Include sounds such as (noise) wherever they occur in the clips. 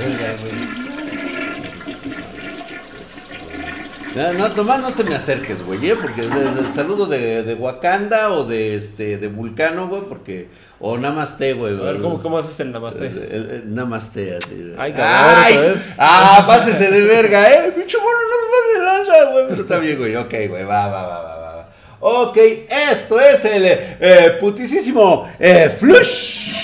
verga, güey. No, no, nomás no te me acerques, güey, ¿eh? porque el, el saludo de, de, Wakanda o de este de Vulcano, güey, porque o Namaste, güey. A ver, ¿cómo, cómo haces el Namaste? El, el, el namaste, así. Ay, cabrón, Ay, ah, pásese de verga, eh. Pinche mono no se pase de lanza, güey. Pero está bien, güey. Ok, güey, va, va, va, va, va. Ok, esto es el eh, putisísimo eh, Flush.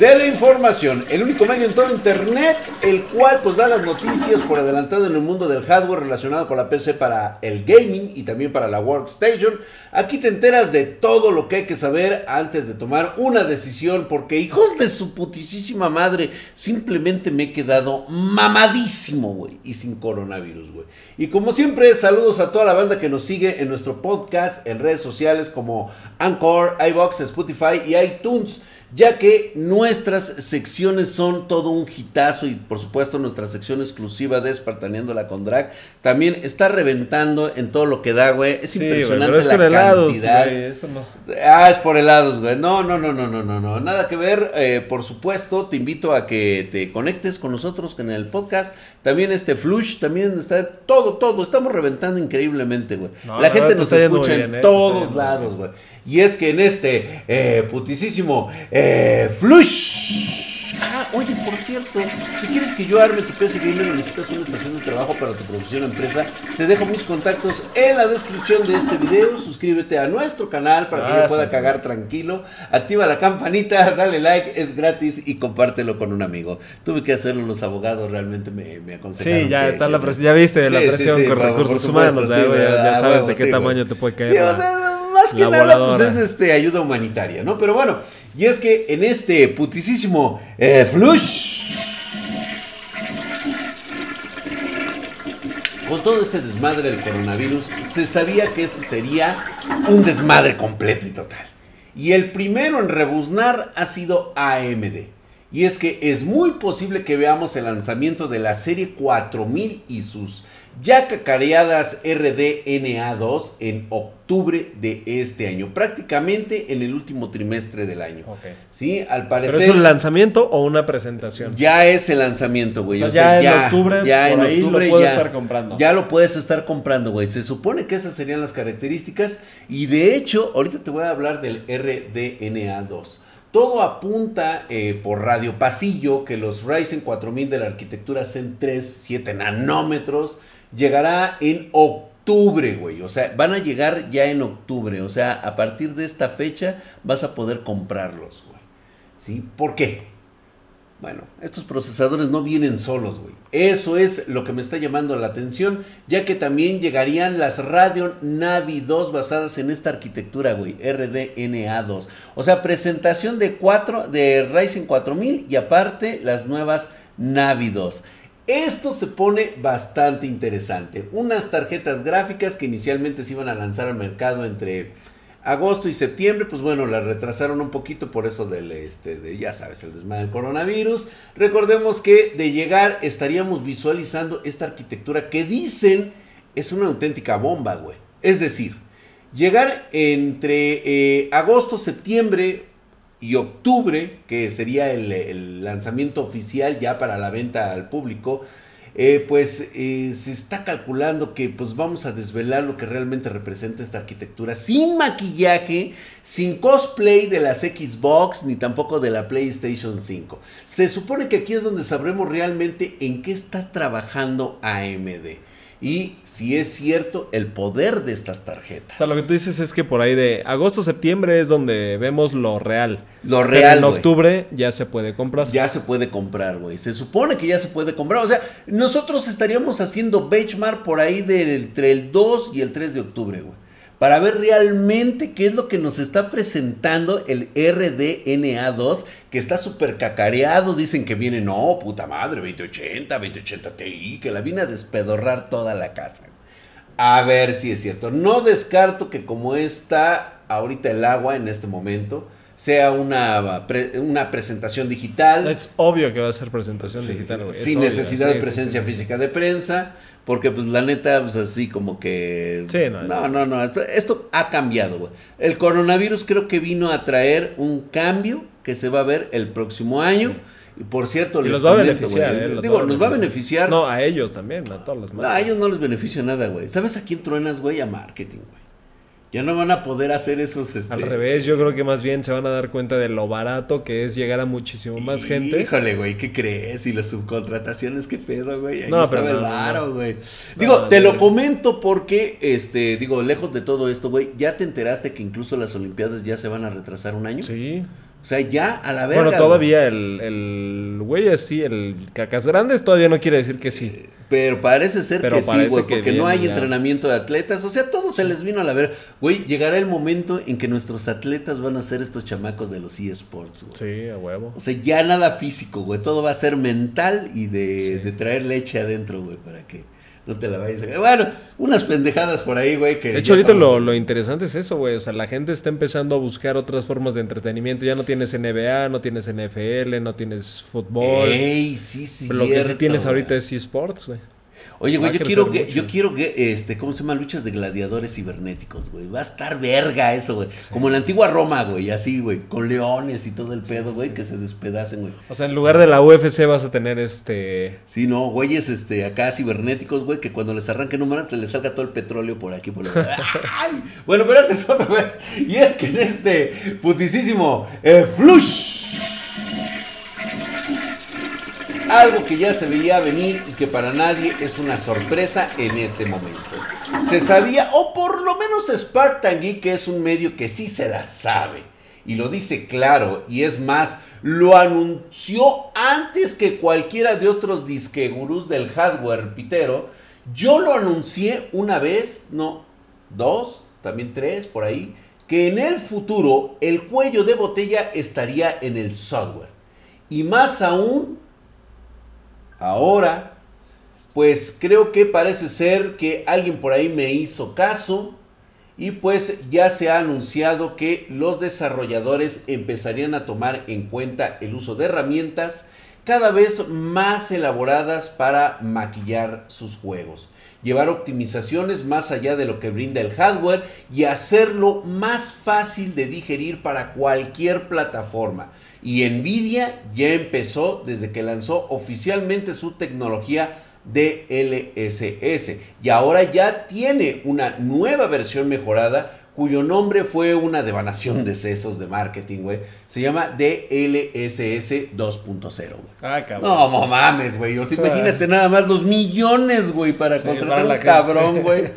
De la información, el único medio en todo internet, el cual pues da las noticias por adelantado en el mundo del hardware relacionado con la PC para el gaming y también para la workstation. Aquí te enteras de todo lo que hay que saber antes de tomar una decisión, porque hijos de su putisísima madre, simplemente me he quedado mamadísimo, güey, y sin coronavirus, güey. Y como siempre, saludos a toda la banda que nos sigue en nuestro podcast, en redes sociales como Anchor, iBox, Spotify y iTunes ya que nuestras secciones son todo un hitazo y por supuesto nuestra sección exclusiva de Espartaneándola con Drag también está reventando en todo lo que da, güey. Es sí, impresionante güey, pero es la por helados, cantidad. güey, eso no. Ah, es por helados, güey. No, no, no, no, no, no, no. Nada que ver. Eh, por supuesto, te invito a que te conectes con nosotros en el podcast. También este Flush, también está todo, todo. Estamos reventando increíblemente, güey. No, la gente nos escucha bien, en eh, todos lados, güey. Y es que en este eh, putisísimo eh, Flush. Ah, oye, por cierto, si quieres que yo arme tu PC Gamer o necesitas una estación de trabajo para tu producción o empresa, te dejo mis contactos en la descripción de este video. Suscríbete a nuestro canal para que yo Gracias, pueda cagar tranquilo. Activa la campanita, (laughs) dale like, es gratis y compártelo con un amigo. Tuve que hacerlo, los abogados realmente me, me aconsejaron. Sí, ya que- está la presión, ya viste la Sí, presión sí, con por- recursos supuesto, humanos, ya, ah, sabes huevo, de qué tamaño te puede caer. O sea, más que nada, pues es este, ayuda humanitaria, ¿no? Pero bueno, y es que en este putisísimo eh, flush. Con todo este desmadre del coronavirus, se sabía que esto sería un desmadre completo y total. Y el primero en rebuznar ha sido AMD. Y es que es muy posible que veamos el lanzamiento de la serie 4000 y sus ya cacareadas RDNA2 en octubre de este año, prácticamente en el último trimestre del año. Ok. Sí, al ¿Pero parecer es un lanzamiento o una presentación? ya es el lanzamiento, güey. O sea, ya en octubre, ya por en ahí lo octubre puedo ya, estar comprando. Ya lo puedes estar comprando, güey. Se supone que esas serían las características. Y de hecho, ahorita te voy a hablar del RDNA2. Todo apunta eh, por radio pasillo que los Ryzen 4000 de la arquitectura Zen 3, 7 nanómetros, llegará en octubre, güey. O sea, van a llegar ya en octubre. O sea, a partir de esta fecha vas a poder comprarlos, güey. ¿Sí? ¿Por qué? Bueno, estos procesadores no vienen solos, güey. Eso es lo que me está llamando la atención, ya que también llegarían las Radeon Navi 2 basadas en esta arquitectura, güey, RDNA2. O sea, presentación de 4 de Ryzen 4000 y aparte las nuevas Navi 2. Esto se pone bastante interesante. Unas tarjetas gráficas que inicialmente se iban a lanzar al mercado entre agosto y septiembre, pues bueno, la retrasaron un poquito por eso del, este, de, ya sabes, el desmadre del coronavirus. Recordemos que de llegar estaríamos visualizando esta arquitectura que dicen es una auténtica bomba, güey. Es decir, llegar entre eh, agosto, septiembre y octubre, que sería el, lanzamiento oficial ya para la venta al público, eh, pues eh, se está calculando que pues vamos a desvelar lo que realmente representa esta arquitectura sin maquillaje, sin cosplay de las Xbox ni tampoco de la PlayStation 5. Se supone que aquí es donde sabremos realmente en qué está trabajando AMD. Y si es cierto el poder de estas tarjetas. O sea, lo que tú dices es que por ahí de agosto, septiembre es donde vemos lo real. Lo Pero real, en güey. octubre ya se puede comprar. Ya se puede comprar, güey. Se supone que ya se puede comprar. O sea, nosotros estaríamos haciendo benchmark por ahí de entre el 2 y el 3 de octubre, güey. Para ver realmente qué es lo que nos está presentando el RDNA2, que está súper cacareado. Dicen que viene, no, puta madre, 2080, 2080 Ti, que la viene a despedorrar toda la casa. A ver si es cierto. No descarto que como esta ahorita el agua en este momento, sea una, una presentación digital. Es obvio que va a ser presentación digital, güey. Sin necesidad de presencia física de prensa, porque pues la neta, pues así como que... no, no, no, esto, ha cambiado, güey. El coronavirus creo que vino a traer un cambio que se va a ver el próximo año. Y por cierto, les va a beneficiar, eh, Digo, nos va a beneficiar. No, a ellos también, a todos los No, a ellos no les beneficia nada, güey. ¿Sabes a quién truenas, güey? A marketing, güey. Ya no van a poder hacer esos. Este... Al revés, yo creo que más bien se van a dar cuenta de lo barato que es llegar a muchísimo más gente. Híjole, güey, ¿qué crees? Y las subcontrataciones, qué pedo, güey. Ahí no, estaba el varo, güey. Digo, te lo comento porque, este, digo, lejos de todo esto, güey, ¿ya te enteraste que incluso las Olimpiadas ya se van a retrasar un año? Sí. O sea, ya a la verga. Bueno, todavía el, el güey así, el cacas grandes, todavía no quiere decir que sí. Pero parece ser que sí, güey, porque no hay entrenamiento de atletas. O sea, todo se les vino a la verga. Güey, llegará el momento en que nuestros atletas van a ser estos chamacos de los eSports, güey. Sí, a huevo. O sea, ya nada físico, güey. Todo va a ser mental y de, de traer leche adentro, güey, para que no te la vayas a... Bueno, unas pendejadas por ahí, güey. Que de hecho, ahorita lo, lo, interesante es eso, güey. O sea, la gente está empezando a buscar otras formas de entretenimiento. Ya no tienes NBA, no tienes NFL, no tienes fútbol. Ey, sí, sí. lo que sí tienes ahorita es eSports, güey. Oye, güey, yo quiero, que, yo quiero que, este, ¿cómo se llama? Luchas de gladiadores cibernéticos, güey. Va a estar verga eso, güey. Como en la antigua Roma, güey, así, güey. Con leones y todo el pedo, güey, que se despedacen, güey. O sea, en lugar de la UFC vas a tener este... Sí, no, güeyes, este, acá cibernéticos, güey, que cuando les arranque números se les salga todo el petróleo por aquí, por (laughs) ¡Ay! Bueno, pero este es otro, güey. (laughs) Y es que en este putisísimo eh, flush algo que ya se veía venir y que para nadie es una sorpresa en este momento. Se sabía, o por lo menos Spartan Geek, que es un medio que sí se la sabe, y lo dice claro, y es más, lo anunció antes que cualquiera de otros disque gurús del hardware pitero. Yo lo anuncié una vez, no, dos, también tres, por ahí, que en el futuro el cuello de botella estaría en el software. Y más aún Ahora, pues creo que parece ser que alguien por ahí me hizo caso y pues ya se ha anunciado que los desarrolladores empezarían a tomar en cuenta el uso de herramientas cada vez más elaboradas para maquillar sus juegos, llevar optimizaciones más allá de lo que brinda el hardware y hacerlo más fácil de digerir para cualquier plataforma. Y Nvidia ya empezó desde que lanzó oficialmente su tecnología DLSS. Y ahora ya tiene una nueva versión mejorada cuyo nombre fue una devanación de sesos de marketing, güey. Se llama DLSS 2.0, Ah, cabrón. No, mames, güey. O sea, imagínate nada más los millones, güey, para contratar un cabrón, (laughs) güey,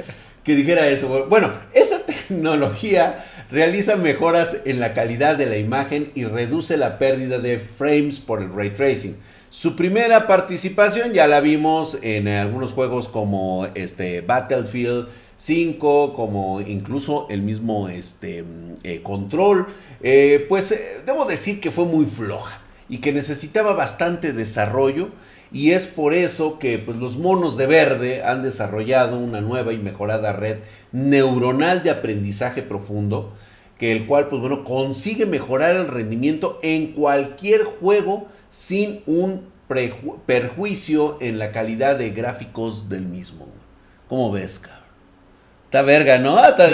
que dijera eso, güey. Bueno, esa tecnología realiza mejoras en la calidad de la imagen y reduce la pérdida de frames por el ray tracing. Su primera participación ya la vimos en algunos juegos como este Battlefield 5, como incluso el mismo este, eh, Control. Eh, pues eh, debo decir que fue muy floja y que necesitaba bastante desarrollo y es por eso que pues, los monos de verde han desarrollado una nueva y mejorada red neuronal de aprendizaje profundo, que el cual pues bueno, consigue mejorar el rendimiento en cualquier juego sin un perjuicio en la calidad de gráficos del mismo. ¿Cómo ves, cabrón? Está verga, ¿no? Hasta,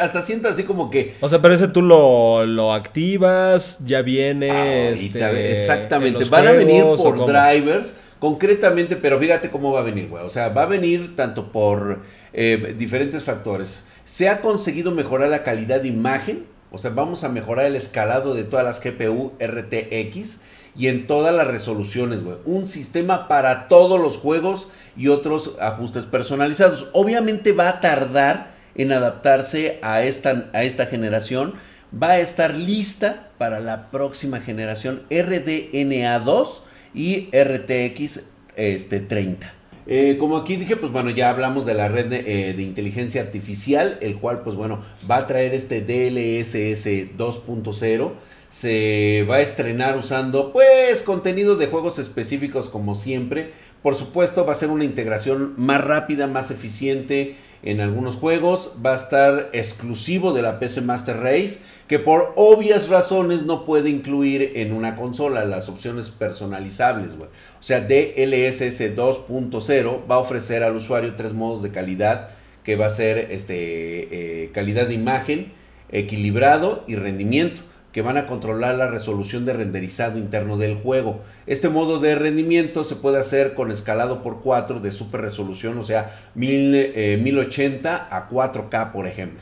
hasta, siento así como que. O sea, pero ese tú lo, lo activas, ya viene. Este, exactamente. Van a venir por drivers, concretamente, pero fíjate cómo va a venir, güey. O sea, va a venir tanto por eh, diferentes factores. Se ha conseguido mejorar la calidad de imagen. O sea, vamos a mejorar el escalado de todas las GPU RTX y en todas las resoluciones. Un sistema para todos los juegos y otros ajustes personalizados. Obviamente va a tardar en adaptarse a esta, a esta generación. Va a estar lista para la próxima generación RDNA 2 y RTX este, 30. Eh, como aquí dije, pues bueno, ya hablamos de la red de, eh, de, inteligencia artificial, el cual pues bueno, va a traer este DLSS 2.0 se va a estrenar usando pues contenido de juegos específicos como siempre. Por supuesto va a ser una integración más rápida, más eficiente en algunos juegos, va a estar exclusivo de la PC Master Race, que por obvias razones no puede incluir en una consola las opciones personalizables. O sea, DLSS 2.0 va a ofrecer al usuario tres modos de calidad, que va a ser este, eh, calidad de imagen, equilibrado y rendimiento que van a controlar la resolución de renderizado interno del juego. Este modo de rendimiento se puede hacer con escalado por 4 de super resolución, o sea, 1080 eh, a 4K, por ejemplo.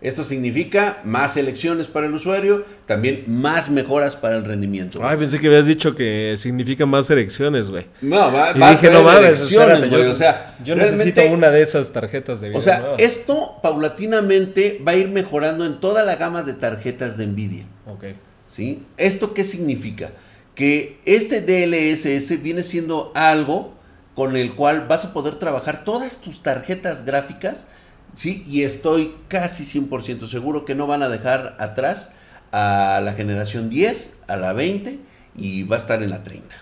Esto significa más selecciones para el usuario, también más mejoras para el rendimiento. Ay, pensé que habías dicho que significa más selecciones, güey. No, va, y dije, no elecciones, güey. O sea, yo necesito una de esas tarjetas de video. O sea, esto paulatinamente va a ir mejorando en toda la gama de tarjetas de Nvidia. Ok. ¿Sí? ¿Esto qué significa? Que este DLSS viene siendo algo con el cual vas a poder trabajar todas tus tarjetas gráficas Sí, y estoy casi 100% seguro que no van a dejar atrás a la generación 10, a la 20 y va a estar en la 30.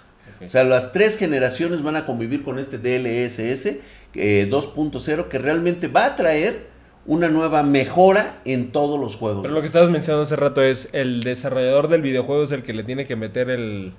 O sea, las tres generaciones van a convivir con este DLSS 2.0 eh, que realmente va a traer una nueva mejora en todos los juegos. Pero lo que estabas mencionando hace rato es el desarrollador del videojuego es el que le tiene que meter el...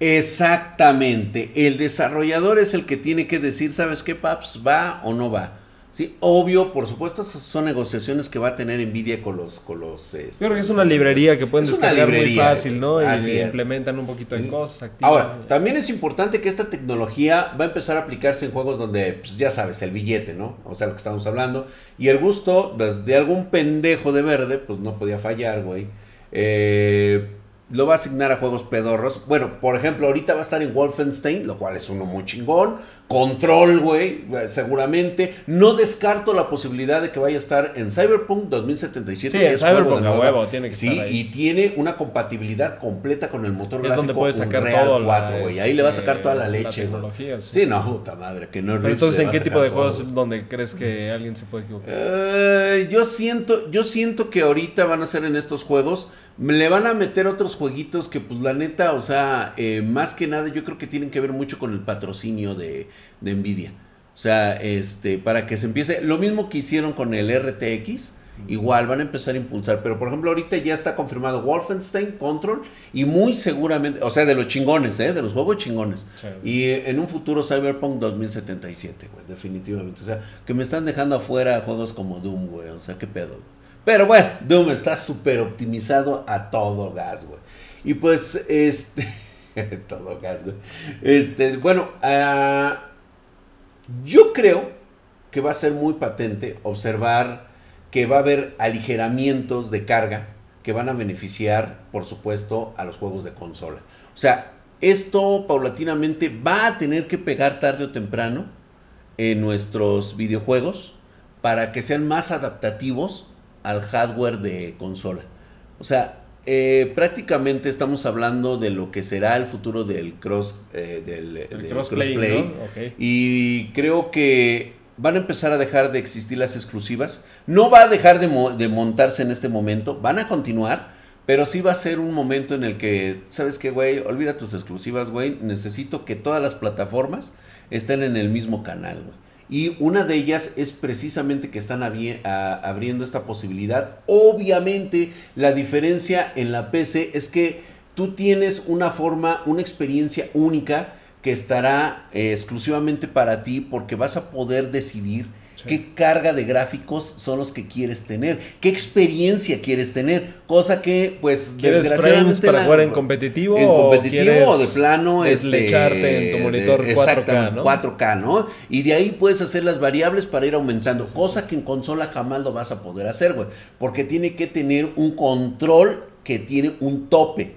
Exactamente, el desarrollador es el que tiene que decir, ¿sabes qué, Paps? ¿Va o no va? Sí, obvio, por supuesto, son negociaciones que va a tener Nvidia con los... Con los este, Creo que es una librería que pueden descargar muy fácil, ¿no? y implementan un poquito en cosas. Ahora, también es importante que esta tecnología va a empezar a aplicarse en juegos donde, pues, ya sabes, el billete, ¿no? O sea, lo que estamos hablando. Y el gusto pues, de algún pendejo de verde, pues no podía fallar, güey. Eh, lo va a asignar a juegos pedorros. Bueno, por ejemplo, ahorita va a estar en Wolfenstein, lo cual es uno muy chingón. Control, güey, seguramente. No descarto la posibilidad de que vaya a estar en Cyberpunk 2077. Sí, es Cyberpunk a huevo, tiene que sí, estar y tiene una compatibilidad completa con el motor es gráfico donde puede sacar Unreal todo 4, güey. Ahí le va a sacar toda la la leche, tecnología, sí. sí. no, puta madre, que no Pero entonces, ¿en qué tipo de juegos donde crees que alguien se puede equivocar? Eh, yo siento, yo siento que ahorita van a ser en estos juegos, le van a meter otros jueguitos que, pues, la neta, o sea, eh, más que nada, yo creo que tienen que ver mucho con el patrocinio de de Nvidia. O sea, este, para que se empiece, lo mismo que hicieron con el RTX, igual van a empezar a impulsar, pero por ejemplo ahorita ya está confirmado Wolfenstein Control y muy seguramente, o sea, de los chingones, ¿eh? de los juegos chingones. Y en un futuro Cyberpunk 2077, güey, definitivamente. O sea, que me están dejando afuera juegos como Doom, güey, o sea, qué pedo. Pero bueno, Doom está súper optimizado a todo gas, güey. Y pues, este, (laughs) todo gas, güey. Este, bueno, uh, yo creo que va a ser muy patente observar que va a haber aligeramientos de carga que van a beneficiar, por supuesto, a los juegos de consola. O sea, esto paulatinamente va a tener que pegar tarde o temprano en nuestros videojuegos para que sean más adaptativos al hardware de consola. O sea, eh, prácticamente estamos hablando de lo que será el futuro del cross eh, del, crossplay. Y creo que van a empezar a dejar de existir las exclusivas. No va a dejar de, de, montarse en este momento. Van a continuar. Pero sí va a ser un momento en el que, ¿sabes qué, güey? Olvida tus exclusivas, güey. Necesito que todas las plataformas estén en el mismo canal, güey. Y una de ellas es precisamente que están abriendo esta posibilidad. Obviamente la diferencia en la PC es que tú tienes una forma, una experiencia única que estará eh, exclusivamente para ti porque vas a poder decidir qué carga de gráficos son los que quieres tener, qué experiencia quieres tener, cosa que pues ¿Quieres desgraciadamente para jugar en competitivo en competitivo o, de plano este en tu monitor 4K, ¿no? 4K, ¿no? Y de ahí puedes hacer las variables para ir aumentando, cosa que en consola jamás lo vas a poder hacer, güey, porque tiene que tener un control que tiene un tope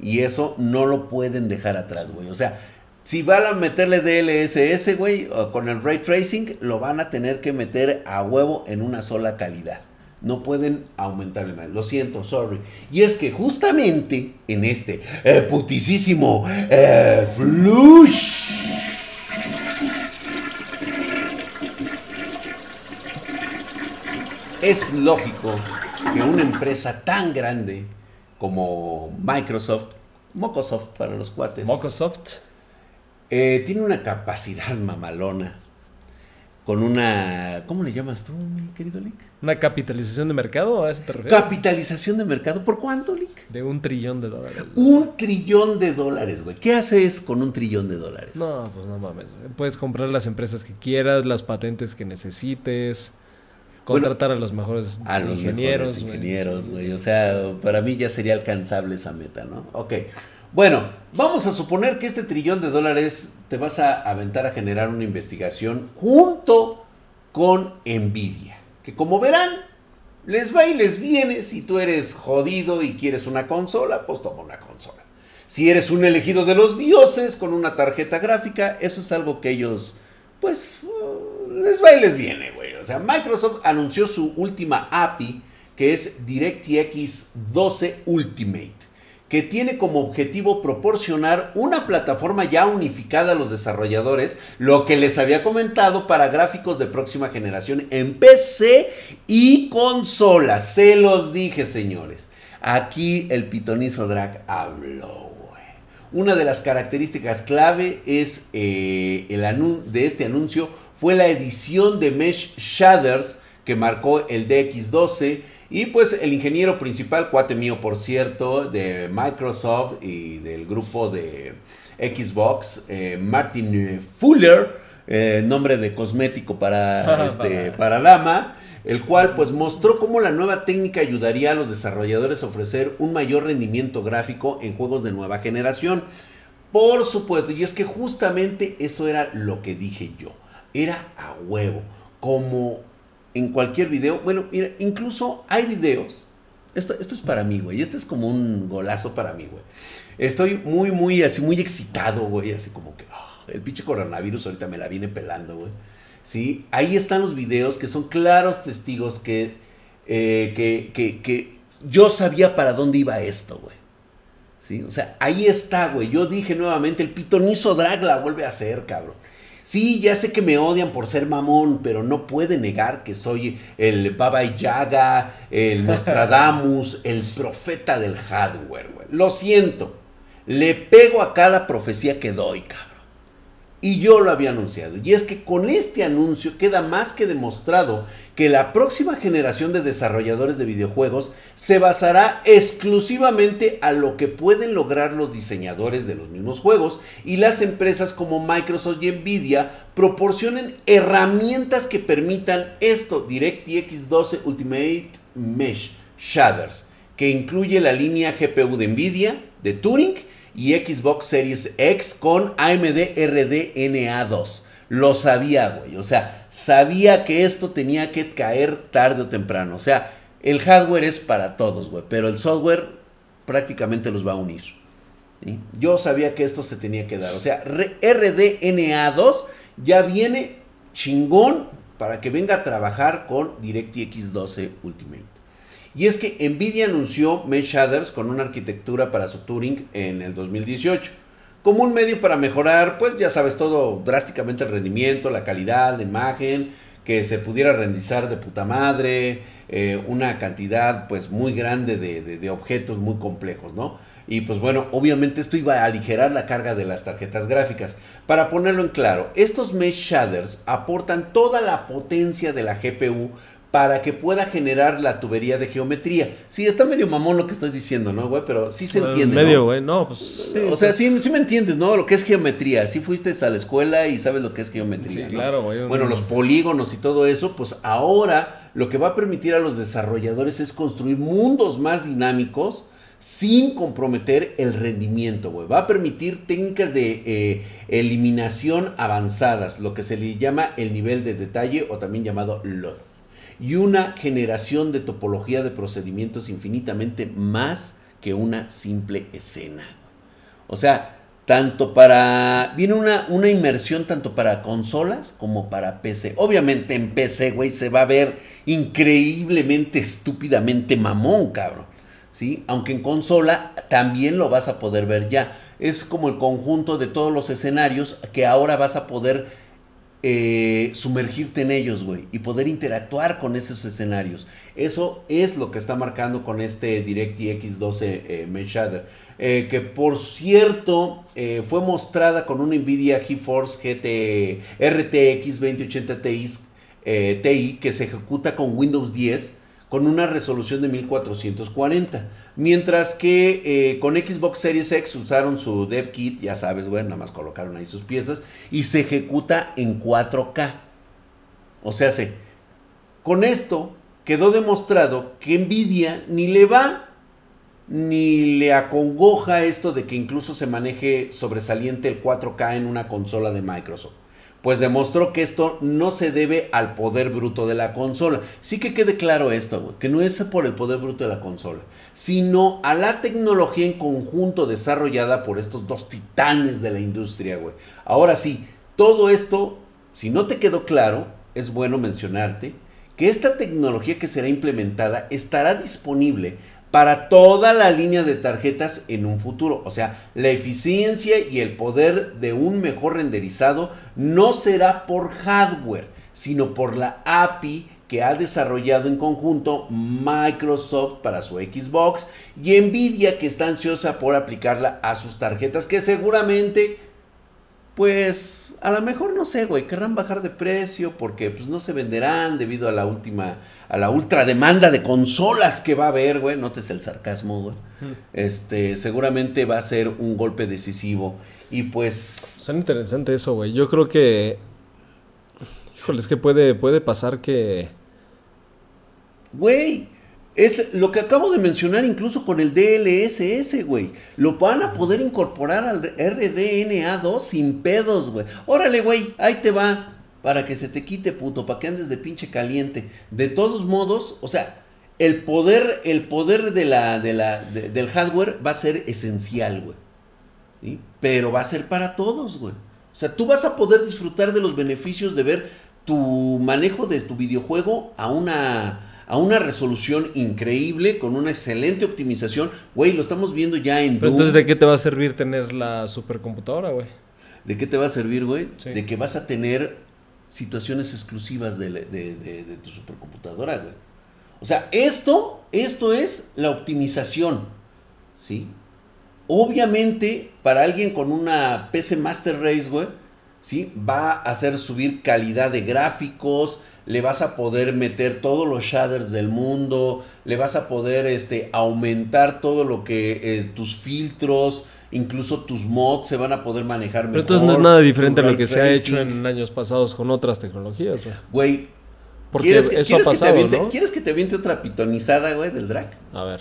y eso no lo pueden dejar atrás, güey. O sea, si van a meterle DLSS, güey, con el ray tracing, lo van a tener que meter a huevo en una sola calidad. No pueden aumentarle más. Lo siento, sorry. Y es que justamente en este eh, putisísimo eh, flush. Es lógico que una empresa tan grande como Microsoft, Microsoft para los cuates. Microsoft eh, tiene una capacidad (laughs) mamalona con una, ¿cómo le llamas tú, mi querido Lick? ¿Una capitalización de mercado? ¿A eso te refieres? Capitalización de mercado, ¿por cuánto, Lick? De un trillón de dólares. Un trillón de dólares, güey. ¿Qué haces con un trillón de dólares? No, pues no mames. Puedes comprar las empresas que quieras, las patentes que necesites, contratar a los mejores a los ingenieros. Mejores ingenieros, güey. O sea, para mí ya sería alcanzable esa meta, ¿no? Ok. Bueno, vamos a suponer que este trillón de dólares te vas a aventar a generar una investigación junto con Nvidia. Que como verán, les va y les viene. Si tú eres jodido y quieres una consola, pues toma una consola. Si eres un elegido de los dioses con una tarjeta gráfica, eso es algo que ellos, pues, les va y les viene, güey. O sea, Microsoft anunció su última API, que es DirectX 12 Ultimate que tiene como objetivo proporcionar una plataforma ya unificada a los desarrolladores, lo que les había comentado para gráficos de próxima generación en PC y consola. Se los dije, señores. Aquí el pitonizo drag habló. Una de las características clave es eh, de este anuncio fue la edición de Mesh Shaders que marcó el DX12 y pues el ingeniero principal, cuate mío por cierto, de Microsoft y del grupo de Xbox, eh, Martin Fuller, eh, nombre de cosmético para, (laughs) este, para dama, el cual pues mostró cómo la nueva técnica ayudaría a los desarrolladores a ofrecer un mayor rendimiento gráfico en juegos de nueva generación. Por supuesto, y es que justamente eso era lo que dije yo, era a huevo, como en cualquier video. Bueno, mira, incluso hay videos. Esto, esto es para mí, güey. Este es como un golazo para mí, güey. Estoy muy, muy, así, muy excitado, güey. Así como que ah, el pinche coronavirus ahorita me la viene pelando, güey. Sí, ahí están los videos que son claros testigos que, eh, que, que, que yo sabía para dónde iba esto, güey. ¿Sí? O sea, ahí está, güey. Yo dije nuevamente, el pitonizo drag la vuelve a hacer, cabrón. Sí, ya sé que me odian por ser mamón, pero no puede negar que soy el Baba Yaga, el (laughs) Nostradamus, el profeta del hardware, güey. Lo siento. Le pego a cada profecía que doy, cabrón. Y yo lo había anunciado. Y es que con este anuncio queda más que demostrado que la próxima generación de desarrolladores de videojuegos se basará exclusivamente a lo que pueden lograr los diseñadores de los mismos juegos y las empresas como Microsoft y Nvidia proporcionen herramientas que permitan esto, DirectX 12 Ultimate Mesh Shaders, que incluye la línea GPU de Nvidia, de Turing, y Xbox Series X con AMD RDNA 2. Lo sabía, güey. O sea, sabía que esto tenía que caer tarde o temprano. O sea, el hardware es para todos, güey. Pero el software prácticamente los va a unir. Yo sabía que esto se tenía que dar. O sea, RDNA 2 ya viene chingón para que venga a trabajar con DirectX 12 Ultimate. Y es que Nvidia anunció Mesh Shaders con una arquitectura para su Turing en el 2018, como un medio para mejorar, pues ya sabes, todo drásticamente el rendimiento, la calidad de imagen, que se pudiera renderizar de puta madre, eh, una cantidad pues muy grande de, de objetos muy complejos, ¿no? Y pues bueno, obviamente esto iba a aligerar la carga de las tarjetas gráficas. Para ponerlo en claro, estos mesh shaders aportan toda la potencia de la GPU para que pueda generar la tubería de geometría. Sí, está medio mamón lo que estoy diciendo, ¿no, güey? Pero sí se entiende. Medio, güey, ¿no? pues. o sea, sí, sí me entiendes, ¿no? Lo que es geometría. Sí fuiste a la escuela y sabes lo que es geometría. Sí, claro, güey. Bueno, los polígonos y todo eso, pues ahora lo que va a permitir a los desarrolladores es construir mundos más dinámicos sin comprometer el rendimiento, güey. Va a permitir técnicas de eh, eliminación avanzadas, lo que se le llama el nivel de detalle o también llamado LOD y una generación de topología de procedimientos infinitamente más que una simple escena. O sea, tanto para... Viene una, una inmersión tanto para consolas como para PC. Obviamente en PC, güey, se va a ver increíblemente, estúpidamente mamón, cabrón. ¿Sí? Aunque en consola también lo vas a poder ver ya. Es como el conjunto de todos los escenarios que ahora vas a poder eh, sumergirte en ellos, güey, y poder interactuar con esos escenarios. Eso es lo que está marcando con este DirectX 12 eh, Mesh Shader. Eh, que por cierto eh, fue mostrada con una Nvidia GeForce GT RTX 2080 Ti, Ti que se ejecuta con Windows 10 con una resolución de 1440. Mientras que eh, con Xbox Series X usaron su dev kit, ya sabes, bueno, nada más colocaron ahí sus piezas y se ejecuta en 4K. O sea, se, con esto quedó demostrado que Nvidia ni le va ni le acongoja esto de que incluso se maneje sobresaliente el 4K en una consola de Microsoft pues demostró que esto no se debe al poder bruto de la consola. Sí que quede claro esto, que no es por el poder bruto de la consola, sino a la tecnología en conjunto desarrollada por estos dos titanes de la industria, güey. Ahora sí, todo esto, si no te quedó claro, es bueno mencionarte que esta tecnología que será implementada estará disponible para toda la línea de tarjetas en un futuro. O sea, la eficiencia y el poder de un mejor renderizado no será por hardware, sino por la API que ha desarrollado en conjunto Microsoft para su Xbox y Nvidia que está ansiosa por aplicarla a sus tarjetas que seguramente pues a lo mejor no sé, güey, querrán bajar de precio porque pues no se venderán debido a la última, a la ultra demanda de consolas que va a haber, güey, notes el sarcasmo, güey. Este, seguramente va a ser un golpe decisivo y pues... Son interesante eso, güey. Yo creo que... Híjole, es que puede, puede pasar que... Güey, es lo que acabo de mencionar incluso con el DLSS, güey. Lo van a poder incorporar al RDNA2 sin pedos, güey. Órale, güey, ahí te va. Para que se te quite, puto, para que andes de pinche caliente. De todos modos, o sea, el poder, el poder de la, de la, del hardware va a ser esencial, güey. Pero va a ser para todos, güey. O sea, tú vas a poder disfrutar de los beneficios de ver tu manejo de tu videojuego a una a una resolución increíble, con una excelente optimización. Güey, lo estamos viendo ya en Pero entonces, ¿de qué te va a servir tener la supercomputadora, güey? ¿De qué te va a servir, güey? Sí. De que vas a tener situaciones exclusivas de, de, de, de tu supercomputadora, güey. O sea, esto, esto es la optimización, ¿sí? Obviamente, para alguien con una PC Master Race, güey, ¿sí? Va a hacer subir calidad de gráficos, le vas a poder meter todos los shaders del mundo, le vas a poder este, aumentar todo lo que eh, tus filtros, incluso tus mods se van a poder manejar mejor. Pero entonces no es nada diferente a lo que se ha hecho en años pasados con otras tecnologías, güey. Porque ¿quieres, eso ¿quieres ha pasado, que te aviente, ¿no? ¿Quieres que te aviente otra pitonizada, güey, del drag? A ver.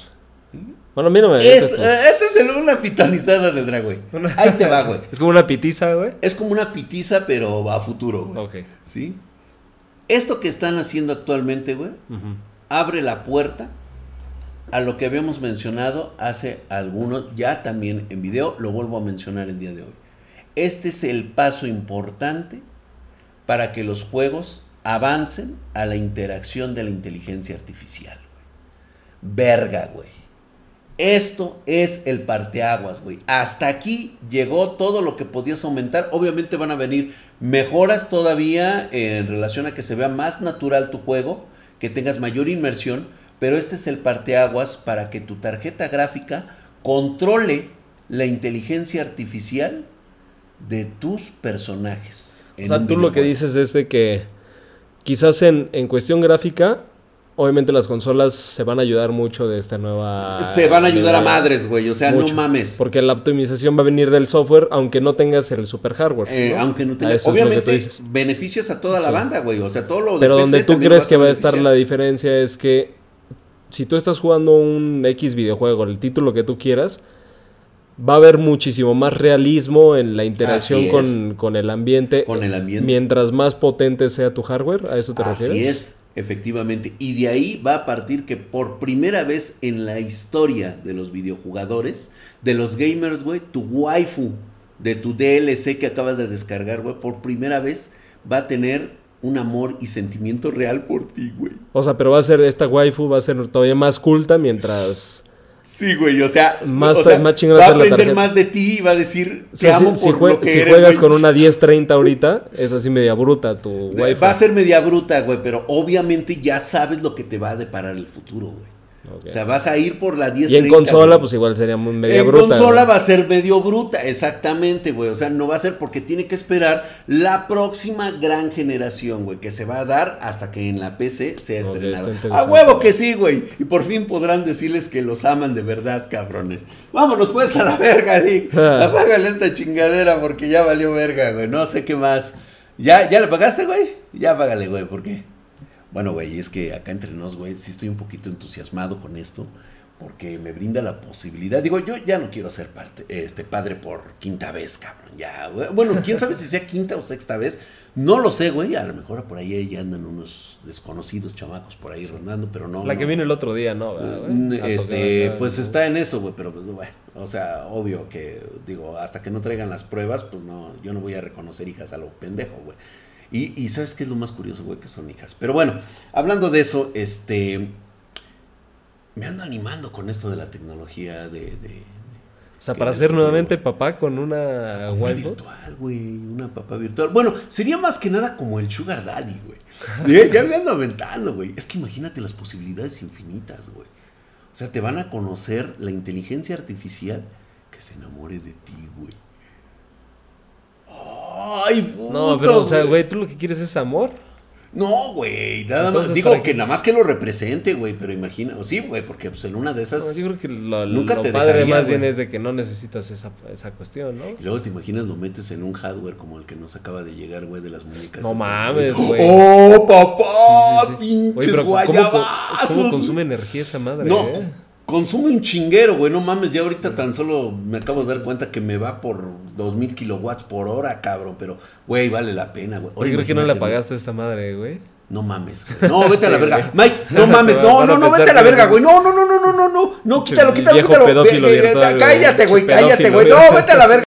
Bueno, a mí no me es, eh, Esta es el, una pitonizada del drag, güey. Ahí te va, güey. (laughs) Es como una pitiza, güey. Es como una pitiza, pero a futuro, güey. Ok. ¿Sí? Esto que están haciendo actualmente, güey, abre la puerta a lo que habíamos mencionado hace algunos, ya también en video, lo vuelvo a mencionar el día de hoy. Este es el paso importante para que los juegos avancen a la interacción de la inteligencia artificial. güey. Verga, güey. Esto es el parteaguas, güey. Hasta aquí llegó todo lo que podías aumentar. Obviamente van a venir mejoras todavía en relación a que se vea más natural tu juego, que tengas mayor inmersión, pero este es el parteaguas para que tu tarjeta gráfica controle la inteligencia artificial de tus personajes. O sea, tú lo que dices es de que quizás en, en cuestión gráfica, obviamente las consolas se van a ayudar mucho de esta nueva... Se van a ayudar a madres, güey. O sea, Mucho. no mames. Porque la optimización va a venir del software, aunque no tengas el super hardware. Eh, ¿no? Aunque no tengas. Obviamente, beneficias a toda la Sí. banda, güey. O sea, todo lo de Pero PC donde tú crees que va a estar la diferencia es que si tú estás jugando un X videojuego, el título que tú quieras, va a haber muchísimo más realismo en la interacción Así con, con el ambiente. Con el ambiente. Mientras más potente sea tu hardware, ¿a eso te Así refieres? es, efectivamente. Y de ahí va a partir que por primera vez en la historia de los videojugadores, de los gamers, güey, tu waifu de tu DLC que acabas de descargar, güey, por primera vez va a tener un amor y sentimiento real por ti, güey. O sea, pero va a ser, esta waifu va a ser todavía más culta mientras Sí, güey, o sea, Más o ta- sea, más chingona va a la aprender más de ti y va a decir, O te sea, amo si, por jue- lo que si eres, juegas güey". con una 1030 ahorita, es así media bruta tu wifi. Va a ser media bruta, güey, pero obviamente ya sabes lo que te va a deparar el futuro, güey. O sea, vas a ir por la 10 y en consola, pues igual sería muy media en bruta. consola güey. va a ser medio bruta, exactamente, güey. O sea, no va a ser porque tiene que esperar la próxima gran generación, güey, que se va a dar hasta que en la PC sea estrenada. a huevo que sí, güey. Y por fin podrán decirles que los aman de verdad, cabrones. Vámonos pues a la verga, Nick. (laughs) Ah. Apágale esta chingadera porque ya valió verga, güey. No sé qué más. ¿Ya, ya le pagaste, güey? Ya apágale, güey. ¿Por qué? Bueno, güey, es que acá entre nos, güey, sí estoy un poquito entusiasmado con esto, porque me brinda la posibilidad. Digo, yo ya no quiero ser parte, este padre por quinta vez, cabrón. Ya, güey. Bueno, quién sabe si sea quinta o sexta vez. No lo sé, güey. A lo mejor por ahí ya andan unos desconocidos chamacos por ahí rondando, pero no. La no. que vino el otro día, ¿no? Este, tocar, pues está en eso, güey, pero pues bueno, o sea, obvio que, digo, hasta que no traigan las pruebas, pues no, yo no voy a reconocer hijas a lo pendejo, güey. Y, y ¿sabes qué es lo más curioso, güey? Que son hijas. Pero bueno, hablando de eso, este, me ando animando con esto de la tecnología de... de- O sea, para ser futuro- nuevamente papá con una con una virtual, güey, una papá virtual. Bueno, sería más que nada como el Sugar Daddy, güey. (laughs) Ya me ando aventando, güey. Es que imagínate las posibilidades infinitas, güey. O sea, te van a conocer la inteligencia artificial que se enamore de ti, güey. Ay, puto, No, pero, o sea, güey, tú lo que quieres es amor. No, güey, nada Entonces, más. Digo ¿para que qué? nada más que lo represente, güey, pero imagina. Sí, güey, porque pues en una de esas. No, yo creo que lo, nunca lo te padre dejaría, más bien es de que no necesitas esa, esa cuestión, ¿no? Y luego te imaginas lo metes en un hardware como el que nos acaba de llegar, güey, de las muñecas. No estas, mames, güey. ¡Oh, papá! Sí, sí, sí. ¡Pinches Oye, pero ¿cómo, cómo consume energía esa madre? No, eh? Consume un chinguero, güey. No mames, ya ahorita tan solo me acabo de dar cuenta que me va por 2000 kilowatts por hora, cabrón. Pero, güey, vale la pena, güey. Ahora Oye, creo que no le imagínate, güey. apagaste a esta madre, güey. No mames, güey. No, vete a (laughs) la verga. güey. Mike, (laughs) no mames, no, no, no, vete a la verga, güey. No, no, no, no, no, no, no, no. Quítalo, quítalo, quítalo. virtual, güey. Cállate, güey. No, vete a la verga.